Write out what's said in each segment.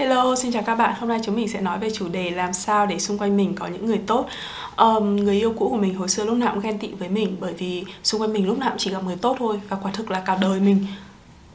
Hello, xin chào các bạn. Hôm nay chúng mình sẽ nói về chủ đề làm sao để xung quanh mình có những người tốt. Um, người yêu cũ của mình hồi xưa lúc nào cũng ghen tị với mình bởi vì xung quanh mình lúc nào cũng chỉ gặp người tốt thôi và quả thực là cả đời mình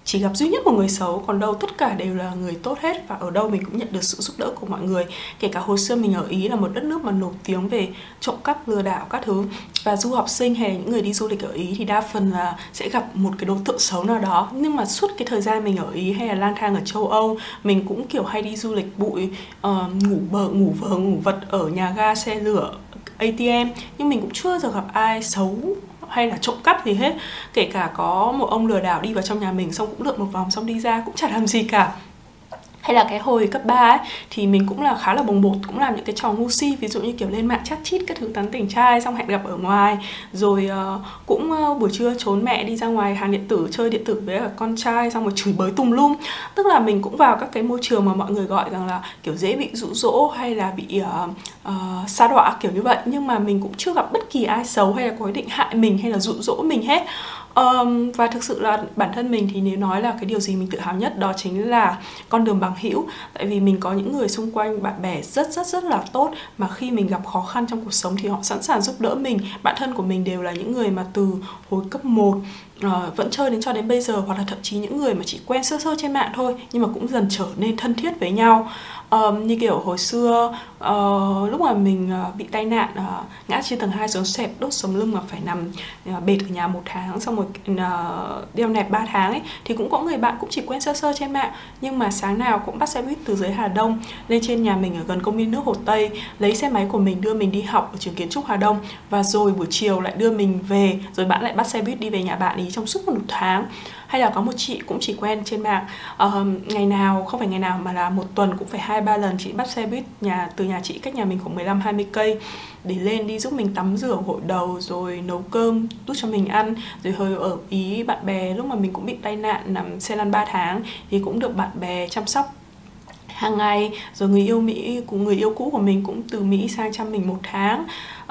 chỉ gặp duy nhất một người xấu còn đâu tất cả đều là người tốt hết và ở đâu mình cũng nhận được sự giúp đỡ của mọi người. Kể cả hồi xưa mình ở ý là một đất nước mà nổi tiếng về trộm cắp lừa đảo các thứ. Và du học sinh hay là những người đi du lịch ở ý thì đa phần là sẽ gặp một cái đối tượng xấu nào đó. Nhưng mà suốt cái thời gian mình ở ý hay là lang thang ở châu âu mình cũng kiểu hay đi du lịch bụi uh, ngủ bờ ngủ vờ ngủ vật ở nhà ga xe lửa ATM nhưng mình cũng chưa giờ gặp ai xấu hay là trộm cắp gì hết. Kể cả có một ông lừa đảo đi vào trong nhà mình, xong cũng lượn một vòng, xong đi ra, cũng chả làm gì cả hay là cái hồi cấp 3 ấy thì mình cũng là khá là bồng bột cũng làm những cái trò ngu si ví dụ như kiểu lên mạng chat chít các thứ tán tỉnh trai xong hẹn gặp ở ngoài. Rồi uh, cũng uh, buổi trưa trốn mẹ đi ra ngoài hàng điện tử chơi điện tử với cả con trai xong rồi chửi bới tùm lum. Tức là mình cũng vào các cái môi trường mà mọi người gọi rằng là kiểu dễ bị dụ dỗ hay là bị uh, uh, xa đọa kiểu như vậy. Nhưng mà mình cũng chưa gặp bất kỳ ai xấu hay là có ý định hại mình hay là dụ dỗ mình hết. Um, và thực sự là bản thân mình thì nếu nói là cái điều gì mình tự hào nhất đó chính là con đường bằng hữu. Tại vì mình có những người xung quanh bạn bè rất rất rất là tốt mà khi mình gặp khó khăn trong cuộc sống thì họ sẵn sàng giúp đỡ mình. Bạn thân của mình đều là những người mà từ hồi cấp 1 uh, ờ, vẫn chơi đến cho đến bây giờ hoặc là thậm chí những người mà chỉ quen sơ sơ trên mạng thôi nhưng mà cũng dần trở nên thân thiết với nhau. Um, như kiểu hồi xưa uh, lúc mà mình uh, bị tai nạn uh, ngã trên tầng 2 xuống sẹp đốt sống lưng mà phải nằm uh, bệt ở nhà một tháng xong rồi uh, đeo nẹp 3 tháng ấy thì cũng có người bạn cũng chỉ quen sơ sơ trên mạng nhưng mà sáng nào cũng bắt xe buýt từ dưới Hà Đông lên trên nhà mình ở gần công viên nước Hồ Tây lấy xe máy của mình đưa mình đi học ở trường kiến trúc Hà Đông và rồi buổi chiều lại đưa mình về rồi bạn lại bắt xe buýt đi về nhà bạn ý trong suốt một tháng. Hay là có một chị cũng chỉ quen trên mạng uh, ngày nào không phải ngày nào mà là một tuần cũng phải hai ba lần chị bắt xe buýt nhà từ nhà chị, cách nhà mình khoảng 15 20 cây. Để lên đi giúp mình tắm rửa, gội đầu, rồi nấu cơm đút cho mình ăn. Rồi hơi ở ý bạn bè, lúc mà mình cũng bị tai nạn nằm xe lăn 3 tháng thì cũng được bạn bè chăm sóc hàng ngày. Rồi người yêu Mỹ của người yêu cũ của mình cũng từ Mỹ sang chăm mình một tháng.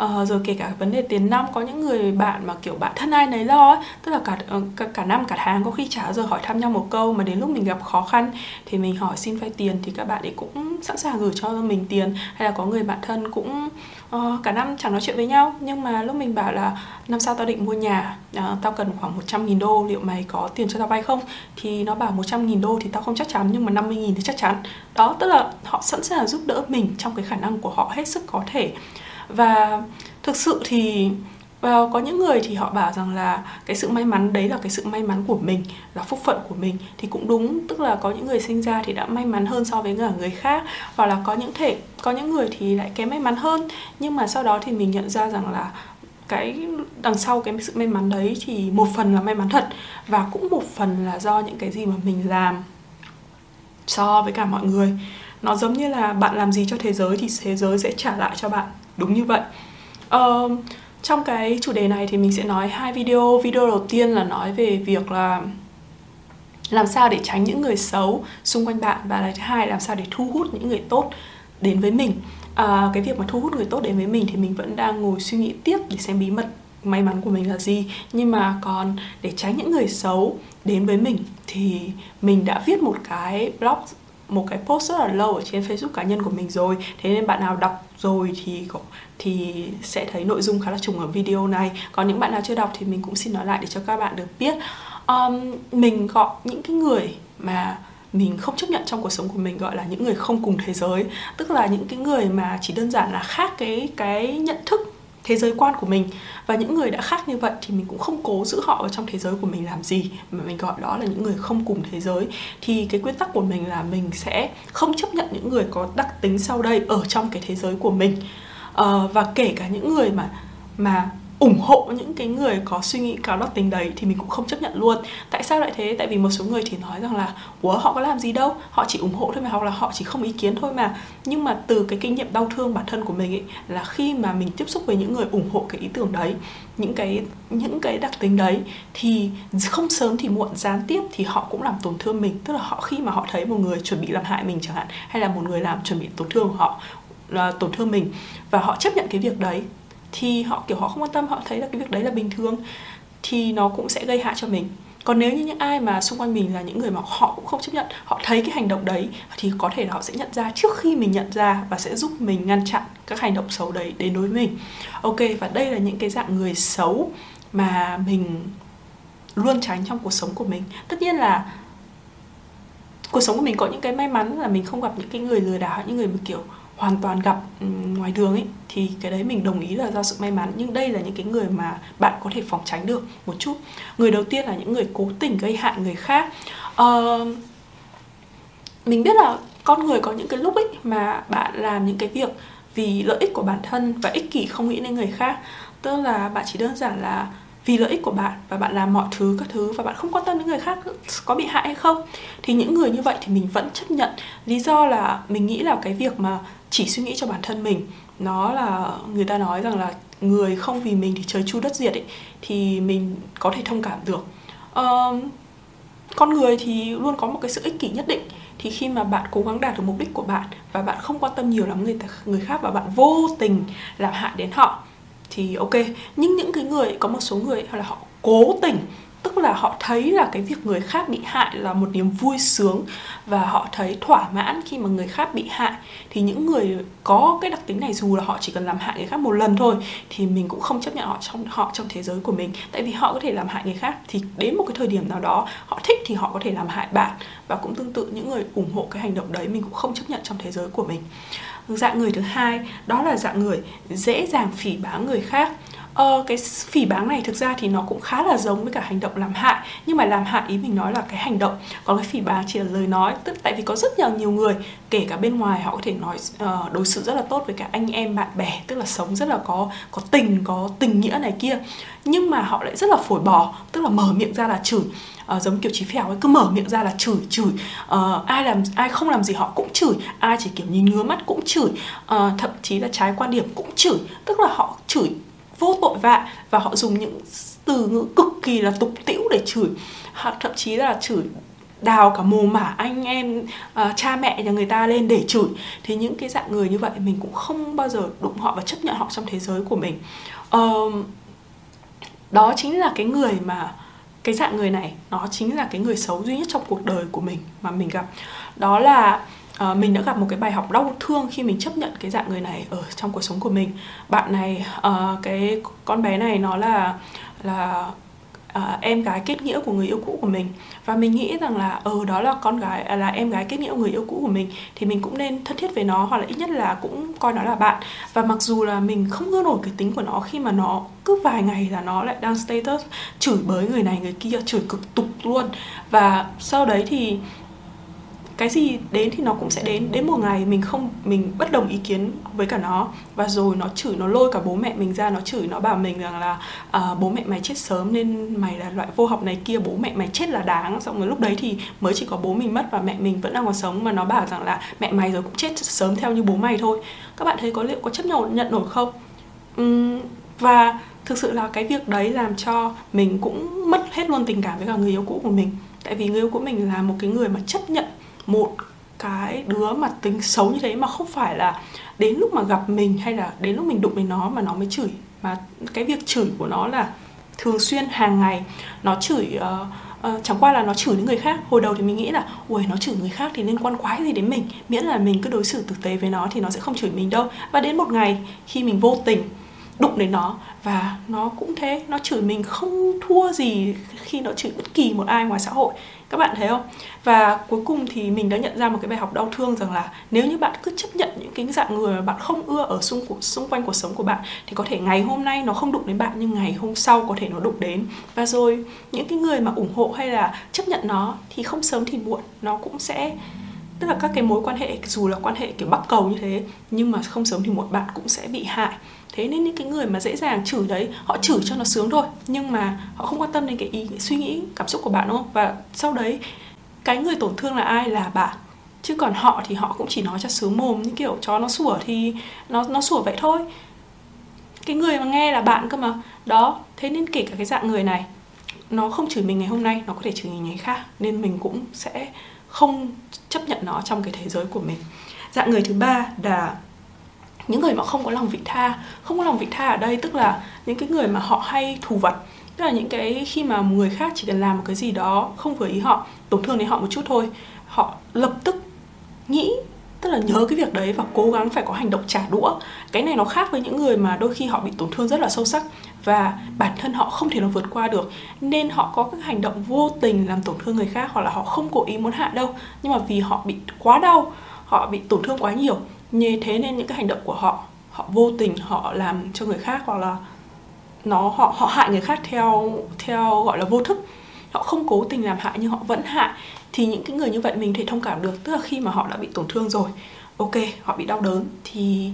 Uh, rồi kể cả vấn đề tiền năm có những người bạn mà kiểu bạn thân ai nấy lo ấy. Tức là cả, ờ, cả cả năm cả tháng có khi trả giờ hỏi thăm nhau một câu mà đến lúc mình gặp khó khăn thì mình hỏi xin vay tiền thì các bạn ấy cũng sẵn sàng gửi cho mình tiền. Hay là có người bạn thân cũng uh, cả năm chẳng nói chuyện với nhau nhưng mà lúc mình bảo là năm sau tao định mua nhà uh, tao cần khoảng 100 nghìn đô liệu mày có tiền cho tao vay không? Thì nó bảo 100 nghìn đô thì tao không chắc chắn nhưng mà 50 nghìn thì chắc chắn. Đó tức là họ sẵn sàng giúp đỡ mình trong cái khả năng của họ hết sức có thể. Và thực sự thì và có những người thì họ bảo rằng là cái sự may mắn đấy là cái sự may mắn của mình là phúc phận của mình. Thì cũng đúng tức là có những người sinh ra thì đã may mắn hơn so với cả người khác. Hoặc là có những thể có những người thì lại kém may mắn hơn. Nhưng mà sau đó thì mình nhận ra rằng là cái đằng sau cái sự may mắn đấy thì một phần là may mắn thật và cũng một phần là do những cái gì mà mình làm so với cả mọi người. Nó giống như là bạn làm gì cho thế giới thì thế giới sẽ trả lại cho bạn. Đúng như vậy. Uh, trong cái chủ đề này thì mình sẽ nói hai video. Video đầu tiên là nói về việc là làm sao để tránh những người xấu xung quanh bạn và là thứ hai làm sao để thu hút những người tốt đến với mình. À, cái việc mà thu hút người tốt đến với mình thì mình vẫn đang ngồi suy nghĩ tiếp để xem bí mật may mắn của mình là gì. Nhưng mà còn để tránh những người xấu đến với mình thì mình đã viết một cái blog một cái post rất là lâu ở trên Facebook cá nhân của mình rồi. Thế nên bạn nào đọc rồi thì thì sẽ thấy nội dung khá là trùng ở video này. Còn những bạn nào chưa đọc thì mình cũng xin nói lại để cho các bạn được biết. Um, mình gọi những cái người mà mình không chấp nhận trong cuộc sống của mình gọi là những người không cùng thế giới. Tức là những cái người mà chỉ đơn giản là khác cái cái nhận thức thế giới quan của mình. Và những người đã khác như vậy thì mình cũng không cố giữ họ ở trong thế giới của mình làm gì. Mà mình gọi đó là những người không cùng thế giới. Thì cái nguyên tắc của mình là mình sẽ không chấp nhận những người có đặc tính sau đây ở trong cái thế giới của mình. Uh, và kể cả những người mà mà ủng hộ những cái người có suy nghĩ cáo độc tính đấy thì mình cũng không chấp nhận luôn. Tại sao lại thế? Tại vì một số người thì nói rằng là, ủa, họ có làm gì đâu? Họ chỉ ủng hộ thôi mà, hoặc là họ chỉ không ý kiến thôi mà. Nhưng mà từ cái kinh nghiệm đau thương bản thân của mình ấy, là khi mà mình tiếp xúc với những người ủng hộ cái ý tưởng đấy, những cái những cái đặc tính đấy, thì không sớm thì muộn, gián tiếp thì họ cũng làm tổn thương mình. Tức là họ, khi mà họ thấy một người chuẩn bị làm hại mình chẳng hạn, hay là một người làm chuẩn bị tổn thương họ là tổn thương mình, và họ chấp nhận cái việc đấy thì họ, kiểu, họ không quan tâm, họ thấy là cái việc đấy là bình thường, thì nó cũng sẽ gây hại cho mình. Còn nếu như những ai mà xung quanh mình là những người mà họ cũng không chấp nhận, họ thấy cái hành động đấy, thì có thể là họ sẽ nhận ra trước khi mình nhận ra và sẽ giúp mình ngăn chặn các hành động xấu đấy đến đối với mình. Ok, và đây là những cái dạng người xấu mà mình luôn tránh trong cuộc sống của mình. Tất nhiên là cuộc sống của mình có những cái may mắn là mình không gặp những cái người lừa đảo, những người mà, kiểu hoàn toàn gặp ừ, ngoài đường ấy thì cái đấy mình đồng ý là do sự may mắn. Nhưng đây là những cái người mà bạn có thể phòng tránh được một chút. Người đầu tiên là những người cố tình gây hại người khác. Uh, mình biết là con người có những cái lúc ấy mà bạn làm những cái việc vì lợi ích của bản thân và ích kỷ không nghĩ đến người khác. Tức là bạn chỉ đơn giản là vì lợi ích của bạn và bạn làm mọi thứ các thứ và bạn không quan tâm đến người khác có bị hại hay không. Thì những người như vậy thì mình vẫn chấp nhận. Lý do là mình nghĩ là cái việc mà chỉ suy nghĩ cho bản thân mình. Nó là người ta nói rằng là người không vì mình thì trời chu đất diệt ấy thì mình có thể thông cảm được. Uh, con người thì luôn có một cái sự ích kỷ nhất định. Thì khi mà bạn cố gắng đạt được mục đích của bạn và bạn không quan tâm nhiều lắm người ta người khác và bạn vô tình làm hại đến họ thì ok. Nhưng những cái người có một số người là họ cố tình tức là họ thấy là cái việc người khác bị hại là một niềm vui sướng và họ thấy thỏa mãn khi mà người khác bị hại. Thì những người có cái đặc tính này dù là họ chỉ cần làm hại người khác một lần thôi, thì mình cũng không chấp nhận họ trong họ trong thế giới của mình. Tại vì họ có thể làm hại người khác, thì đến một cái thời điểm nào đó, họ thích thì họ có thể làm hại bạn. Và cũng tương tự những người ủng hộ cái hành động đấy, mình cũng không chấp nhận trong thế giới của mình. Dạng người thứ hai, đó là dạng người dễ dàng phỉ báng người khác. Ờ, cái phỉ báng này thực ra thì nó cũng khá là giống với cả hành động làm hại. Nhưng mà làm hại ý mình nói là cái hành động. Còn cái phỉ báng chỉ là lời nói. Tức tại vì có rất nhiều nhiều người kể cả bên ngoài họ có thể nói uh, đối xử rất là tốt với cả anh em bạn bè tức là sống rất là có có tình có tình nghĩa này kia. Nhưng mà họ lại rất là phổi bò tức là mở miệng ra là chửi. Uh, giống kiểu chí phèo ấy cứ mở miệng ra là chửi chửi. Uh, ai làm ai không làm gì họ cũng chửi. Ai chỉ kiểu nhìn ngứa mắt cũng chửi. Uh, thậm chí là trái quan điểm cũng chửi. Tức là họ chửi vô tội vạ và họ dùng những từ ngữ cực kỳ là tục tĩu để chửi. Hoặc thậm chí là chửi đào cả mồ mả anh em uh, cha mẹ nhà người ta lên để chửi. Thì những cái dạng người như vậy mình cũng không bao giờ đụng họ và chấp nhận họ trong thế giới của mình. Uh, đó chính là cái người mà cái dạng người này nó chính là cái người xấu duy nhất trong cuộc đời của mình mà mình gặp. Đó là uh, mình đã gặp một cái bài học đau thương khi mình chấp nhận cái dạng người này ở trong cuộc sống của mình. Bạn này uh, cái con bé này nó là là à, em gái kết nghĩa của người yêu cũ của mình. Và mình nghĩ rằng là ờ đó là con gái à, là em gái kết nghĩa của người yêu cũ của mình thì mình cũng nên thân thiết với nó hoặc là ít nhất là cũng coi nó là bạn. Và mặc dù là mình không ngơ nổi cái tính của nó khi mà nó cứ vài ngày là nó lại đăng status chửi bới người này người kia chửi cực tục luôn. Và sau đấy thì cái gì đến thì nó cũng sẽ đến. Đến một ngày mình không mình bất đồng ý kiến với cả nó. Và rồi nó chửi nó lôi cả bố mẹ mình ra nó chửi nó bảo mình rằng là à, bố mẹ mày chết sớm nên mày là loại vô học này kia bố mẹ mày chết là đáng. Xong rồi lúc đấy thì mới chỉ có bố mình mất và mẹ mình vẫn đang còn sống mà nó bảo rằng là mẹ mày rồi cũng chết sớm theo như bố mày thôi. Các bạn thấy có liệu có chấp nhận nhận nổi không? Uhm, và thực sự là cái việc đấy làm cho mình cũng mất hết luôn tình cảm với cả người yêu cũ của mình. Tại vì người yêu của mình là một cái người mà chấp nhận một cái đứa mà tính xấu như thế mà không phải là đến lúc mà gặp mình hay là đến lúc mình đụng với nó mà nó mới chửi. Mà cái việc chửi của nó là thường xuyên hàng ngày nó chửi uh, uh, chẳng qua là nó chửi những người khác. Hồi đầu thì mình nghĩ là ui nó chửi người khác thì liên quan quái gì đến mình? Miễn là mình cứ đối xử tử tế với nó thì nó sẽ không chửi mình đâu. Và đến một ngày khi mình vô tình đụng đến nó và nó cũng thế, nó chửi mình không thua gì khi nó chửi bất kỳ một ai ngoài xã hội. Các bạn thấy không? Và cuối cùng thì mình đã nhận ra một cái bài học đau thương rằng là nếu như bạn cứ chấp nhận những cái dạng người mà bạn không ưa ở xung xung quanh cuộc sống của bạn, thì có thể ngày hôm nay nó không đụng đến bạn, nhưng ngày hôm sau có thể nó đụng đến. Và rồi, những cái người mà ủng hộ hay là chấp nhận nó thì không sớm thì muộn, nó cũng sẽ tức là các cái mối quan hệ, dù là quan hệ kiểu bắc cầu như thế, nhưng mà không sớm thì muộn bạn cũng sẽ bị hại. Thế nên những cái người mà dễ dàng chửi đấy, họ chửi cho nó sướng thôi, nhưng mà họ không quan tâm đến cái ý cái suy nghĩ, cảm xúc của bạn, đúng không? Và sau đấy, cái người tổn thương là ai? Là bạn. Chứ còn họ thì họ cũng chỉ nói cho sướng mồm, như kiểu, chó, nó sủa thì nó nó sủa vậy thôi. Cái người mà nghe là bạn cơ mà. Đó, thế nên kể cả cái dạng người này, nó không chửi mình ngày hôm nay, nó có thể chửi mình ngày khác, nên mình cũng sẽ không chấp nhận nó trong cái thế giới của mình. Dạng người thứ ba là những người mà không có lòng vị tha. Không có lòng vị tha ở đây tức là những cái người mà họ hay thù vật. Tức là những cái khi mà người khác chỉ cần làm một cái gì đó không vừa ý họ, tổn thương đến họ một chút thôi, họ lập tức nghĩ tức là nhớ cái việc đấy và cố gắng phải có hành động trả đũa. Cái này nó khác với những người mà đôi khi họ bị tổn thương rất là sâu sắc và bản thân họ không thể nào vượt qua được. Nên họ có các hành động vô tình làm tổn thương người khác hoặc là họ không cố ý muốn hại đâu. Nhưng mà vì họ bị quá đau, họ bị tổn thương quá nhiều, như thế nên những cái hành động của họ họ vô tình họ làm cho người khác hoặc là nó, họ họ hại người khác theo theo gọi là vô thức. Họ không cố tình làm hại nhưng họ vẫn hại thì những cái người như vậy mình thể thông cảm được, tức là khi mà họ đã bị tổn thương rồi, ok, họ bị đau đớn thì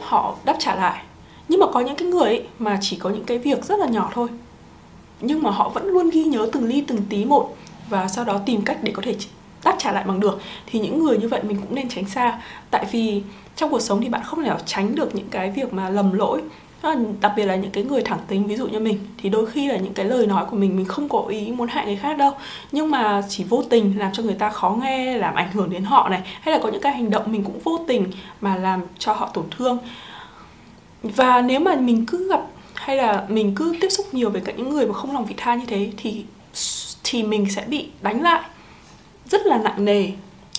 họ đáp trả lại. Nhưng mà có những cái người ấy mà chỉ có những cái việc rất là nhỏ thôi, nhưng mà họ vẫn luôn ghi nhớ từng ly từng tí một và sau đó tìm cách để có thể đáp trả lại bằng được. Thì những người như vậy mình cũng nên tránh xa, tại vì trong cuộc sống thì bạn không thể nào tránh được những cái việc mà lầm lỗi đặc biệt là những cái người thẳng tính, ví dụ như mình, thì đôi khi là những cái lời nói của mình mình không có ý muốn hại người khác đâu. Nhưng mà chỉ vô tình làm cho người ta khó nghe, làm ảnh hưởng đến họ này. Hay là có những cái hành động mình cũng vô tình mà làm cho họ tổn thương. Và nếu mà mình cứ gặp, hay là mình cứ tiếp xúc nhiều với cả những người mà không lòng vị tha như thế, thì thì mình sẽ bị đánh lại. Rất là nặng nề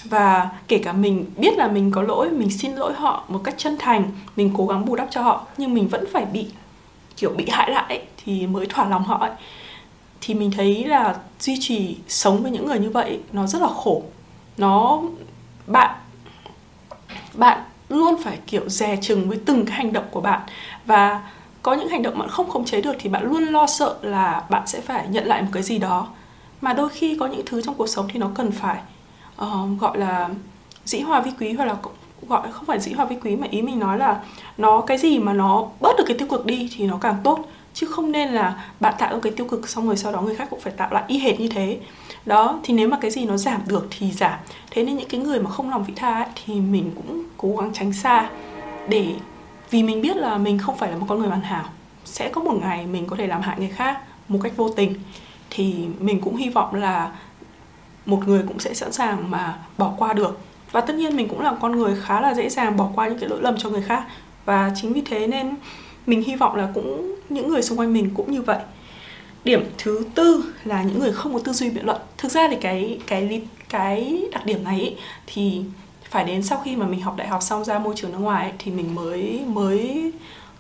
và kể cả mình biết là mình có lỗi mình xin lỗi họ một cách chân thành mình cố gắng bù đắp cho họ nhưng mình vẫn phải bị kiểu bị hại lại ấy, thì mới thỏa lòng họ ấy. thì mình thấy là duy trì sống với những người như vậy nó rất là khổ. Nó bạn bạn luôn phải kiểu dè chừng với từng cái hành động của bạn. Và có những hành động bạn không khống chế được thì bạn luôn lo sợ là bạn sẽ phải nhận lại một cái gì đó. Mà đôi khi có những thứ trong cuộc sống thì nó cần phải uh, gọi là dĩ hòa vi quý hoặc là gọi không phải dĩ hòa vi quý mà ý mình nói là nó cái gì mà nó bớt được cái tiêu cực đi thì nó càng tốt. Chứ không nên là bạn tạo cái tiêu cực xong rồi sau đó người khác cũng phải tạo lại y hệt như thế. Đó thì nếu mà cái gì nó giảm được thì giảm. Thế nên những cái người mà không lòng vị tha ấy, thì mình cũng cố gắng tránh xa. Để vì mình biết là mình không phải là một con người hoàn hảo. Sẽ có một ngày mình có thể làm hại người khác một cách vô tình. Thì mình cũng hy vọng là một người cũng sẽ sẵn sàng mà bỏ qua được. Và tất nhiên mình cũng là con người khá là dễ dàng bỏ qua những cái lỗi lầm cho người khác. Và chính vì thế nên mình hy vọng là cũng những người xung quanh mình cũng như vậy. Điểm thứ tư là những người không có tư duy biện luận. Thực ra thì cái cái cái đặc điểm này ý, thì phải đến sau khi mà mình học đại học xong ra môi trường nước ngoài ấy, thì mình mới mới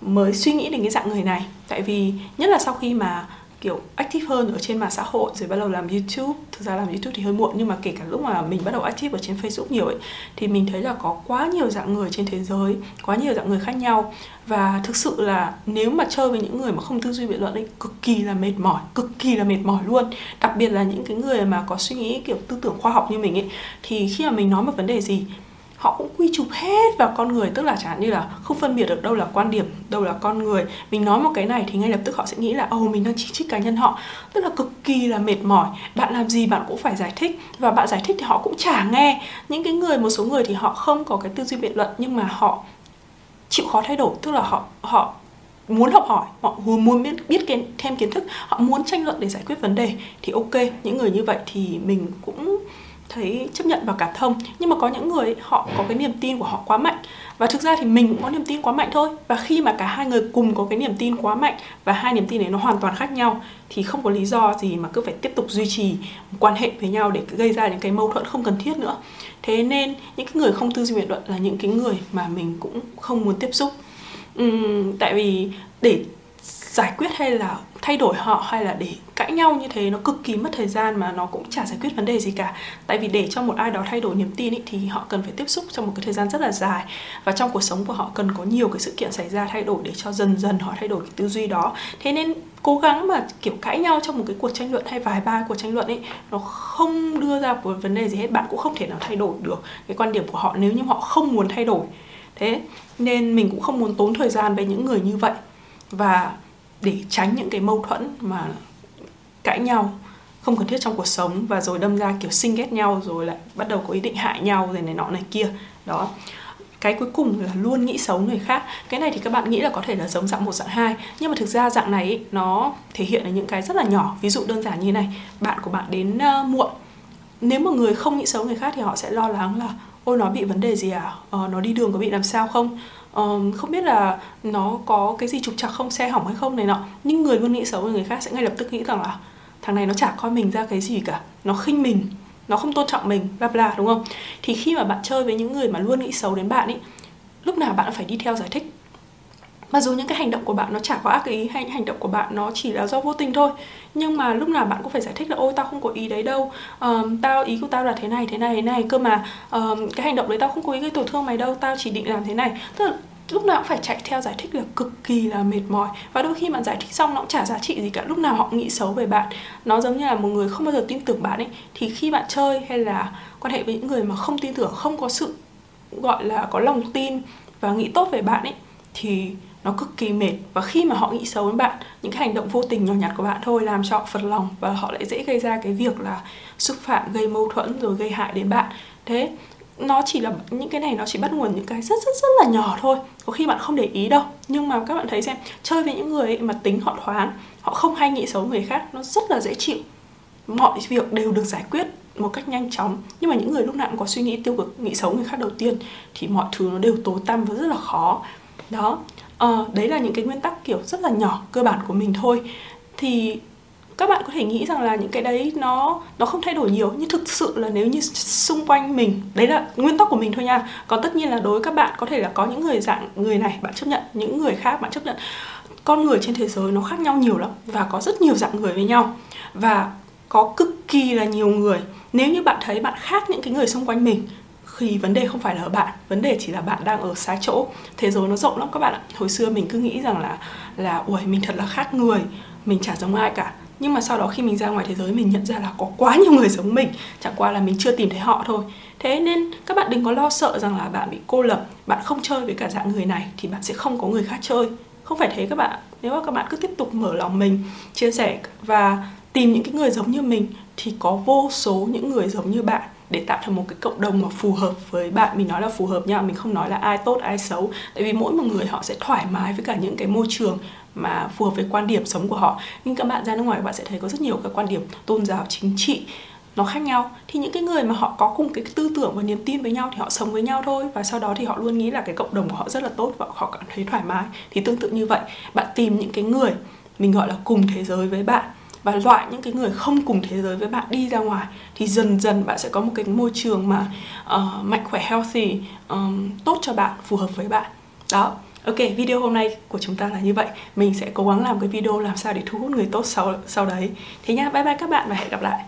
mới suy nghĩ đến cái dạng người này. Tại vì nhất là sau khi mà kiểu active hơn ở trên mạng xã hội, rồi bắt đầu làm YouTube. Thực ra làm YouTube thì hơi muộn, nhưng mà kể cả lúc mà mình bắt đầu active ở trên Facebook nhiều ấy, thì mình thấy là có quá nhiều dạng người trên thế giới, quá nhiều dạng người khác nhau. Và thực sự là nếu mà chơi với những người mà không tư duy biện luận ấy, cực kỳ là mệt mỏi, cực kỳ là mệt mỏi luôn. Đặc biệt là những cái người mà có suy nghĩ kiểu tư tưởng khoa học như mình ấy, thì khi mà mình nói một vấn đề gì họ cũng quy chụp hết vào con người tức là chẳng hạn như là không phân biệt được đâu là quan điểm đâu là con người. Mình nói một cái này thì ngay lập tức họ sẽ nghĩ là ồ mình đang chỉ trích cá nhân họ. Tức là cực kỳ là mệt mỏi. Bạn làm gì bạn cũng phải giải thích. Và bạn giải thích thì họ cũng chả nghe. Những cái người một số người thì họ không có cái tư duy biện luận nhưng mà họ chịu khó thay đổi. Tức là họ họ muốn học hỏi họ muốn biết biết kiến, thêm kiến thức họ muốn tranh luận để giải quyết vấn đề. Thì ok những người như vậy thì mình cũng thấy chấp nhận và cảm thông. Nhưng mà có những người họ có cái niềm tin của họ quá mạnh. Và thực ra thì mình cũng có niềm tin quá mạnh thôi. Và khi mà cả hai người cùng có cái niềm tin quá mạnh và hai niềm tin đấy nó hoàn toàn khác nhau thì không có lý do gì mà cứ phải tiếp tục duy trì quan hệ với nhau để gây ra những cái mâu thuẫn không cần thiết nữa. Thế nên những cái người không tư duy biện luận là những cái người mà mình cũng không muốn tiếp xúc. Uhm, tại vì để giải quyết hay là thay đổi họ hay là để cãi nhau như thế nó cực kỳ mất thời gian mà nó cũng chả giải quyết vấn đề gì cả. Tại vì để cho một ai đó thay đổi niềm tin ý, thì họ cần phải tiếp xúc trong một cái thời gian rất là dài. Và trong cuộc sống của họ cần có nhiều cái sự kiện xảy ra thay đổi để cho dần dần họ thay đổi cái tư duy đó. Thế nên cố gắng mà kiểu cãi nhau trong một cái cuộc tranh luận hay vài ba cuộc tranh luận ấy nó không đưa ra một vấn đề gì hết. Bạn cũng không thể nào thay đổi được cái quan điểm của họ nếu như họ không muốn thay đổi. Thế nên mình cũng không muốn tốn thời gian với những người như vậy. Và để tránh những cái mâu thuẫn mà cãi nhau không cần thiết trong cuộc sống và rồi đâm ra kiểu sinh ghét nhau rồi lại bắt đầu có ý định hại nhau rồi này nọ này kia. Đó. Cái cuối cùng là luôn nghĩ xấu người khác. Cái này thì các bạn nghĩ là có thể là giống dạng một dạng hai. Nhưng mà thực ra dạng này ý, nó thể hiện ở những cái rất là nhỏ. Ví dụ đơn giản như này bạn của bạn đến uh, muộn. Nếu mà người không nghĩ xấu người khác thì họ sẽ lo lắng là ôi nó bị vấn đề gì à? Ờ, nó đi đường có bị làm sao không? Ờ, không biết là nó có cái gì trục trặc không xe hỏng hay không này nọ. Nhưng người luôn nghĩ xấu người khác sẽ ngay lập tức nghĩ rằng là thằng này nó chả coi mình ra cái gì cả. Nó khinh mình. Nó không tôn trọng mình bla bla đúng không? Thì khi mà bạn chơi với những người mà luôn nghĩ xấu đến bạn ấy lúc nào bạn phải đi theo giải thích. Mặc dù những cái hành động của bạn nó chả có ác ý hay hành động của bạn nó chỉ là do vô tình thôi nhưng mà lúc nào bạn cũng phải giải thích là ôi tao không có ý đấy đâu. Um, tao ý của tao là thế này thế này thế này. Cơ mà um, cái hành động đấy tao không có ý gây tổn thương mày đâu. Tao chỉ định làm thế này. Tức là lúc nào cũng phải chạy theo giải thích là cực kỳ là mệt mỏi. Và đôi khi bạn giải thích xong nó cũng chả giá trị gì cả. Lúc nào họ nghĩ xấu về bạn. Nó giống như là một người không bao giờ tin tưởng bạn ấy. Thì khi bạn chơi hay là quan hệ với những người mà không tin tưởng, không có sự gọi là có lòng tin và nghĩ tốt về bạn ấy, thì nó cực kỳ mệt. Và khi mà họ nghĩ xấu đến bạn, những cái hành động vô tình nhỏ nhặt của bạn thôi làm cho họ phật lòng và họ lại dễ gây ra cái việc là xúc phạm, gây mâu thuẫn rồi gây hại đến bạn. Thế nó chỉ là những cái này nó chỉ bắt nguồn những cái rất rất rất là nhỏ thôi. Có khi bạn không để ý đâu. Nhưng mà các bạn thấy xem chơi với những người ấy mà tính họ thoáng họ không hay nghĩ xấu người khác nó rất là dễ chịu. Mọi việc đều được giải quyết một cách nhanh chóng. Nhưng mà những người lúc nào cũng có suy nghĩ tiêu cực nghĩ xấu người khác đầu tiên thì mọi thứ nó đều tối tăm và rất là khó. Đó. À, đấy là những cái nguyên tắc kiểu rất là nhỏ cơ bản của mình thôi. Thì các bạn có thể nghĩ rằng là những cái đấy nó nó không thay đổi nhiều, nhưng thực sự là nếu như xung quanh mình, đấy là nguyên tắc của mình thôi nha. Còn tất nhiên là đối với các bạn, có thể là có những người dạng người này, bạn chấp nhận, những người khác bạn chấp nhận. Con người trên thế giới nó khác nhau nhiều lắm và có rất nhiều dạng người với nhau và có cực kỳ là nhiều người. Nếu như bạn thấy bạn khác những cái người xung quanh mình, thì vấn đề không phải là ở bạn, vấn đề chỉ là bạn đang ở sai chỗ. Thế giới nó rộng lắm các bạn ạ. Hồi xưa mình cứ nghĩ rằng là là ui mình thật là khác người, mình chả giống ai cả nhưng mà sau đó khi mình ra ngoài thế giới, mình nhận ra là có quá nhiều người giống mình. Chẳng qua là mình chưa tìm thấy họ thôi. Thế nên các bạn đừng có lo sợ rằng là bạn bị cô lập, bạn không chơi với cả dạng người này thì bạn sẽ không có người khác chơi. Không phải thế các bạn nếu mà các bạn cứ tiếp tục mở lòng mình, chia sẻ và tìm những cái người giống như mình thì có vô số những người giống như bạn để tạo thành một cái cộng đồng mà phù hợp với bạn. Mình nói là phù hợp nha, mình không nói là ai tốt, ai xấu. Tại vì mỗi một người họ sẽ thoải mái với cả những cái môi trường mà phù hợp với quan điểm sống của họ. Nhưng các bạn ra nước ngoài các bạn sẽ thấy có rất nhiều các quan điểm tôn giáo chính trị nó khác nhau. Thì những cái người mà họ có cùng cái tư tưởng và niềm tin với nhau thì họ sống với nhau thôi. Và sau đó thì họ luôn nghĩ là cái cộng đồng của họ rất là tốt và họ cảm thấy thoải mái. Thì tương tự như vậy bạn tìm những cái người mình gọi là cùng thế giới với bạn và loại những cái người không cùng thế giới với bạn đi ra ngoài thì dần dần bạn sẽ có một cái môi trường mà uh, mạnh khỏe healthy um, tốt cho bạn phù hợp với bạn. Đó. Ok, video hôm nay của chúng ta là như vậy. Mình sẽ cố gắng làm cái video làm sao để thu hút người tốt sau, sau đấy. Thế nhá, bye bye các bạn và hẹn gặp lại.